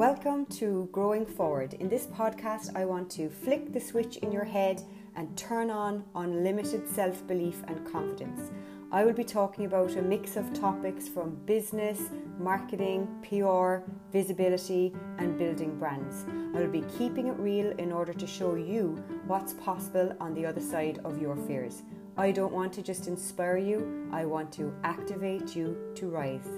Welcome to Growing Forward. In this podcast, I want to flick the switch in your head and turn on unlimited self belief and confidence. I will be talking about a mix of topics from business, marketing, PR, visibility, and building brands. I will be keeping it real in order to show you what's possible on the other side of your fears. I don't want to just inspire you, I want to activate you to rise.